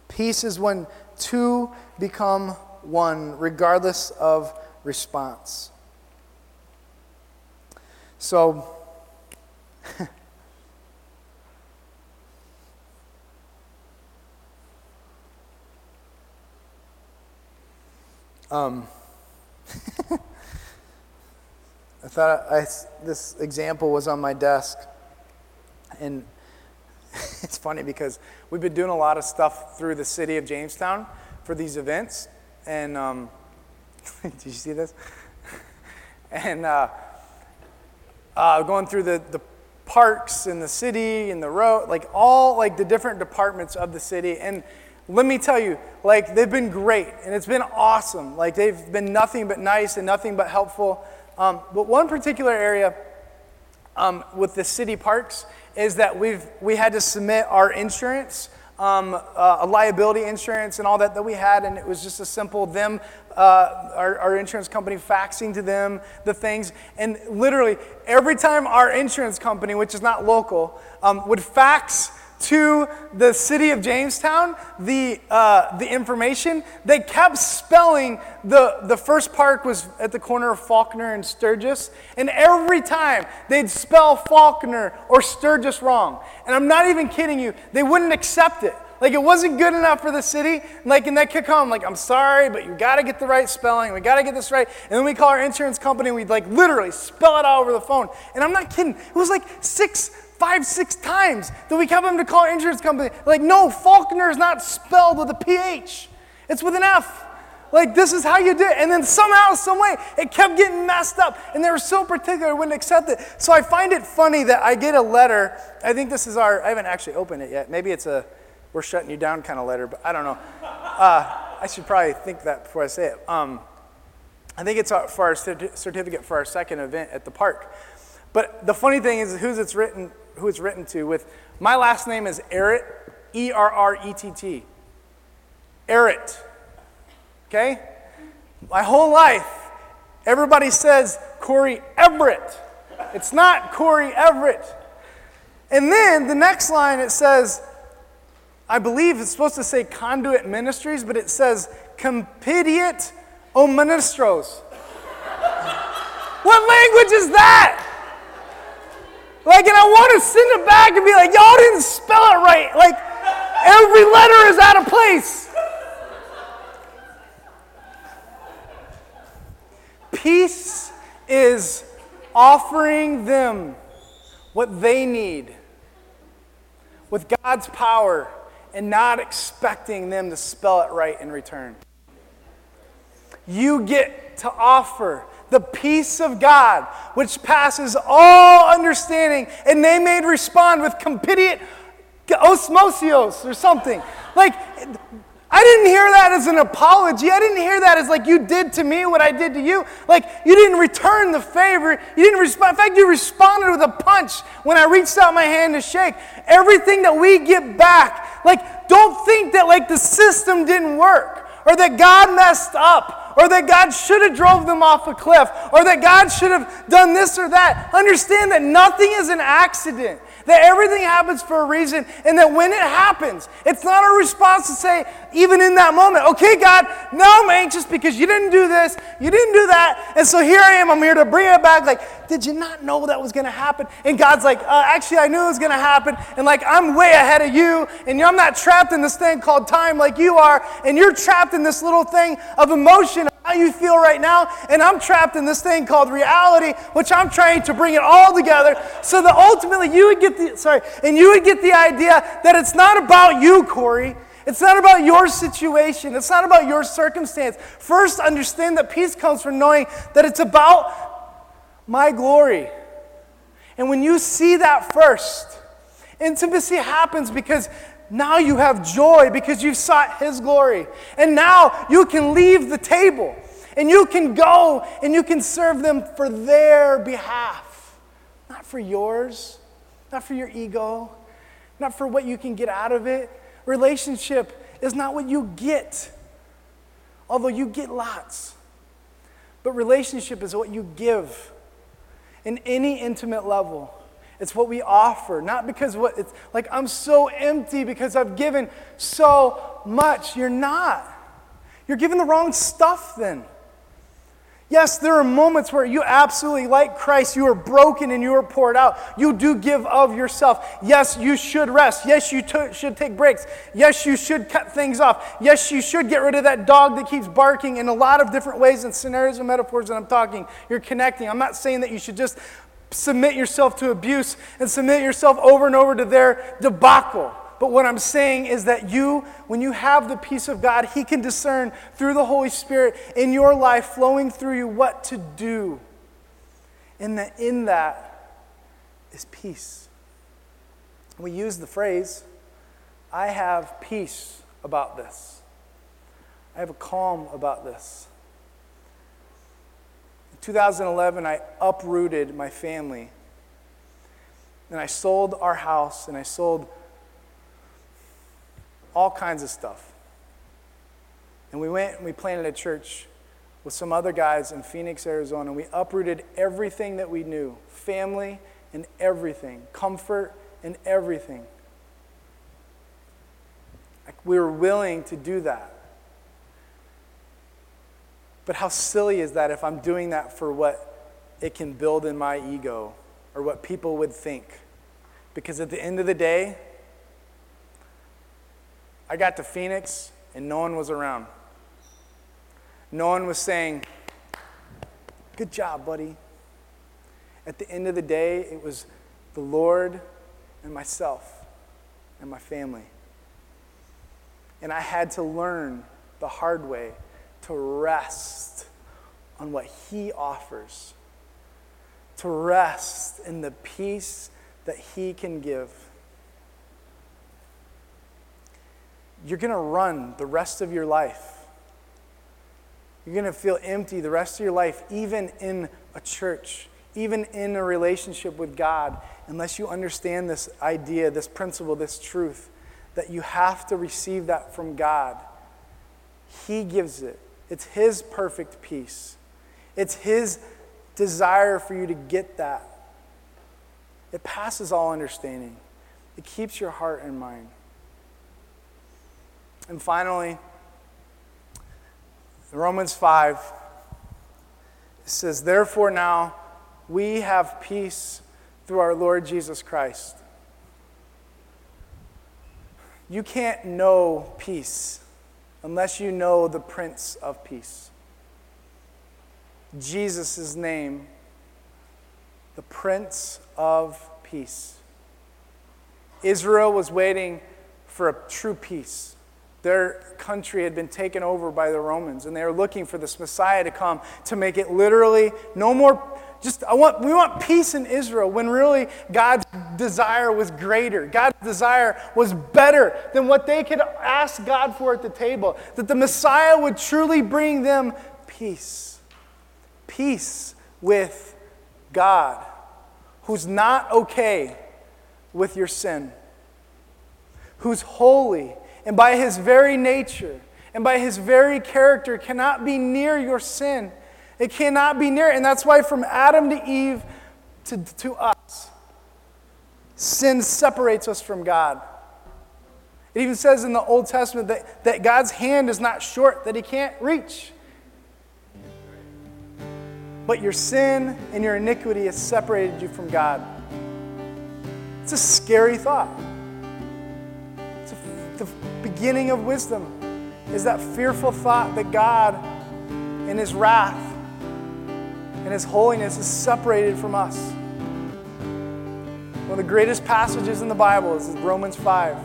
Peace is when two become one, regardless of response. So, um, I thought I, this example was on my desk. And it's funny because we've been doing a lot of stuff through the city of Jamestown for these events. And um, did you see this? and uh, uh, going through the, the parks in the city and the road, like all like the different departments of the city. And let me tell you, like they've been great and it's been awesome. Like they've been nothing but nice and nothing but helpful. Um, but one particular area um, with the city parks is that we've we had to submit our insurance, um, uh, a liability insurance, and all that that we had, and it was just a simple them, uh, our, our insurance company faxing to them the things, and literally every time our insurance company, which is not local, um, would fax to the city of Jamestown the, uh, the information, they kept spelling the, the first park was at the corner of Faulkner and Sturgis. And every time they'd spell Faulkner or Sturgis wrong. And I'm not even kidding you, they wouldn't accept it. Like it wasn't good enough for the city. Like, and that could come, like, I'm sorry, but you gotta get the right spelling. We gotta get this right. And then we call our insurance company and we'd like literally spell it out over the phone. And I'm not kidding. It was like six five, six times that we kept him to call insurance company. Like, no, Faulkner is not spelled with a PH, it's with an F. Like, this is how you do it. And then somehow, some way, it kept getting messed up. And they were so particular, I wouldn't accept it. So I find it funny that I get a letter. I think this is our, I haven't actually opened it yet. Maybe it's a, we're shutting you down kind of letter, but I don't know. Uh, I should probably think that before I say it. Um, I think it's for our certificate for our second event at the park. But the funny thing is, who's it's written who it's written to with my last name is Errett, E R R E T T. Errett. Okay? My whole life, everybody says Corey Everett. It's not Corey Everett. And then the next line it says, I believe it's supposed to say Conduit Ministries, but it says Compitiate O Ministros. what language is that? Like, and I want to send it back and be like, y'all didn't spell it right. Like, every letter is out of place. Peace is offering them what they need with God's power and not expecting them to spell it right in return. You get to offer the peace of God, which passes all understanding. And they may respond with compitiate osmosios or something. Like, I didn't hear that as an apology. I didn't hear that as like you did to me what I did to you. Like you didn't return the favor. You didn't respond. In fact, you responded with a punch when I reached out my hand to shake. Everything that we get back, like don't think that like the system didn't work or that God messed up, or that God should have drove them off a cliff, or that God should have done this or that. Understand that nothing is an accident that everything happens for a reason, and that when it happens, it's not a response to say, even in that moment, okay, God, now I'm anxious because you didn't do this, you didn't do that, and so here I am, I'm here to bring it back. Like, did you not know that was gonna happen? And God's like, uh, actually, I knew it was gonna happen, and like, I'm way ahead of you, and I'm not trapped in this thing called time like you are, and you're trapped in this little thing of emotion how you feel right now, and I'm trapped in this thing called reality, which I'm trying to bring it all together so that ultimately you would get the sorry, and you would get the idea that it's not about you, Corey. It's not about your situation. It's not about your circumstance. First, understand that peace comes from knowing that it's about my glory. And when you see that first, intimacy happens because now you have joy because you've sought His glory. And now you can leave the table and you can go and you can serve them for their behalf, not for yours, not for your ego, not for what you can get out of it. Relationship is not what you get, although you get lots. But relationship is what you give in any intimate level. It's what we offer, not because what it's like I'm so empty because I've given so much. You're not. You're giving the wrong stuff then. Yes, there are moments where you absolutely, like Christ, you are broken and you are poured out. You do give of yourself. Yes, you should rest. Yes, you t- should take breaks. Yes, you should cut things off. Yes, you should get rid of that dog that keeps barking in a lot of different ways and scenarios and metaphors that I'm talking. You're connecting. I'm not saying that you should just submit yourself to abuse and submit yourself over and over to their debacle. But what I'm saying is that you, when you have the peace of God, He can discern through the Holy Spirit in your life flowing through you what to do. And that in that is peace. We use the phrase, I have peace about this. I have a calm about this. 2011, I uprooted my family. And I sold our house and I sold all kinds of stuff. And we went and we planted a church with some other guys in Phoenix, Arizona. And we uprooted everything that we knew family and everything, comfort and everything. We were willing to do that. But how silly is that if I'm doing that for what it can build in my ego or what people would think? Because at the end of the day, I got to Phoenix and no one was around. No one was saying, Good job, buddy. At the end of the day, it was the Lord and myself and my family. And I had to learn the hard way to rest on what He offers, to rest in the peace that He can give. You're going to run the rest of your life. You're going to feel empty the rest of your life, even in a church, even in a relationship with God, unless you understand this idea, this principle, this truth, that you have to receive that from God. He gives it. It's His perfect peace. It's His desire for you to get that. It passes all understanding, it keeps your heart and mind. And finally, Romans 5 it says, Therefore, now we have peace through our Lord Jesus Christ. You can't know peace unless you know the Prince of Peace. Jesus' name, the Prince of Peace. Israel was waiting for a true peace. Their country had been taken over by the Romans, and they were looking for this Messiah to come to make it literally no more just I want we want peace in Israel when really God's desire was greater. God's desire was better than what they could ask God for at the table. That the Messiah would truly bring them peace. Peace with God, who's not okay with your sin, who's holy, and by his very nature and by his very character cannot be near your sin. It cannot be near. And that's why from Adam to Eve to, to us, sin separates us from God. It even says in the Old Testament that, that God's hand is not short, that he can't reach. But your sin and your iniquity has separated you from God. It's a scary thought. It's a, the beginning of wisdom is that fearful thought that God, in His wrath and His holiness, is separated from us. One of the greatest passages in the Bible is Romans 5.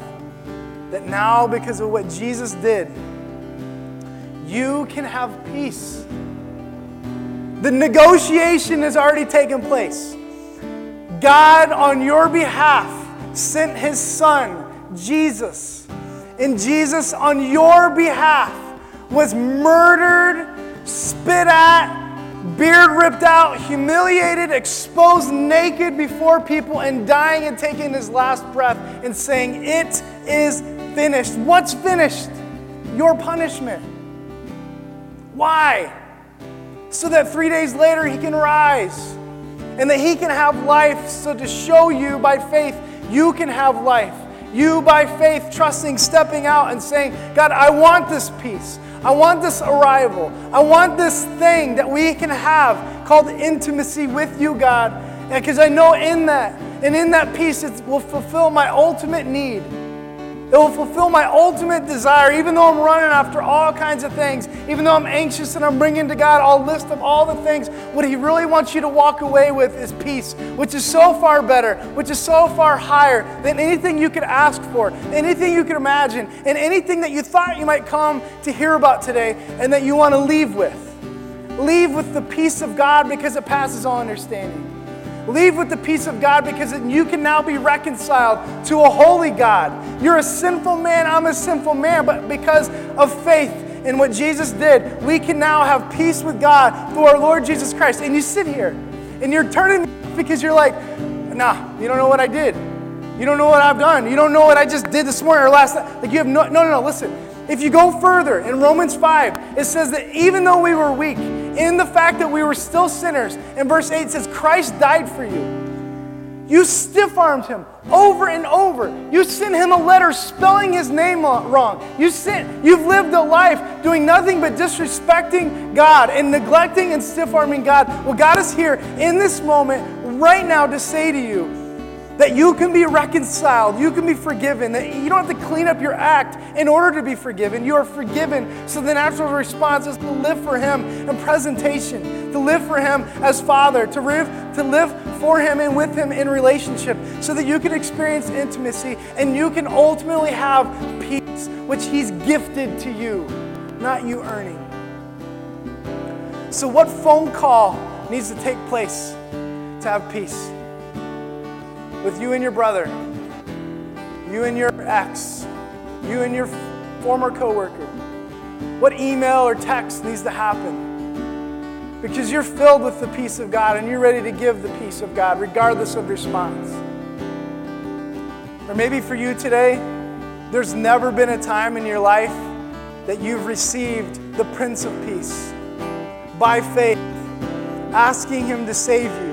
That now, because of what Jesus did, you can have peace. The negotiation has already taken place. God, on your behalf, sent his son, Jesus. And Jesus, on your behalf, was murdered, spit at, beard ripped out, humiliated, exposed naked before people, and dying and taking his last breath and saying, It is finished. What's finished? Your punishment. Why? So that three days later he can rise and that He can have life. So, to show you by faith, you can have life. You, by faith, trusting, stepping out and saying, God, I want this peace. I want this arrival. I want this thing that we can have called intimacy with you, God. Because I know in that, and in that peace, it will fulfill my ultimate need it will fulfill my ultimate desire, even though I'm running after all kinds of things, even though I'm anxious and I'm bringing to God a list of all the things. What He really wants you to walk away with is peace, which is so far better, which is so far higher than anything you could ask for, anything you could imagine, and anything that you thought you might come to hear about today and that you want to leave with. Leave with the peace of God because it passes all understanding. Leave with the peace of God because you can now be reconciled to a holy God. You're a sinful man, I'm a sinful man, but because of faith in what Jesus did, we can now have peace with God through our Lord Jesus Christ. And you sit here and you're turning because you're like, nah, you don't know what I did. You don't know what I've done. You don't know what I just did this morning or last night. Like you have no, no, no, no, listen. If you go further in Romans 5, it says that even though we were weak, in the fact that we were still sinners, And verse 8 says, Christ died for you. You stiff armed him over and over. You sent him a letter spelling his name wrong. You sent, you've lived a life doing nothing but disrespecting God and neglecting and stiff arming God. Well, God is here in this moment right now to say to you, that you can be reconciled, you can be forgiven, that you don't have to clean up your act in order to be forgiven. You are forgiven. So the natural response is to live for Him in presentation, to live for Him as Father, to live, to live for Him and with Him in relationship, so that you can experience intimacy and you can ultimately have peace, which He's gifted to you, not you earning. So, what phone call needs to take place to have peace? With you and your brother, you and your ex, you and your former coworker? What email or text needs to happen? Because you're filled with the peace of God and you're ready to give the peace of God regardless of response. Or maybe for you today, there's never been a time in your life that you've received the Prince of Peace by faith, asking Him to save you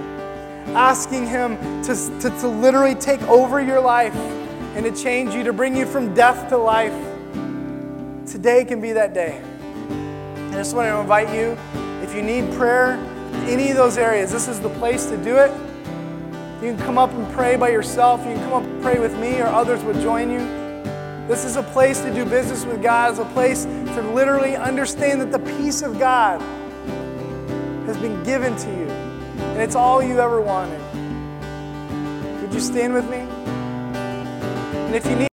asking Him to, to, to literally take over your life and to change you, to bring you from death to life, today can be that day. I just want to invite you, if you need prayer, in any of those areas, this is the place to do it. You can come up and pray by yourself. You can come up and pray with me, or others would join you. This is a place to do business with God. It's a place to literally understand that the peace of God has been given to you and it's all you ever wanted. Would you stand with me? And if you need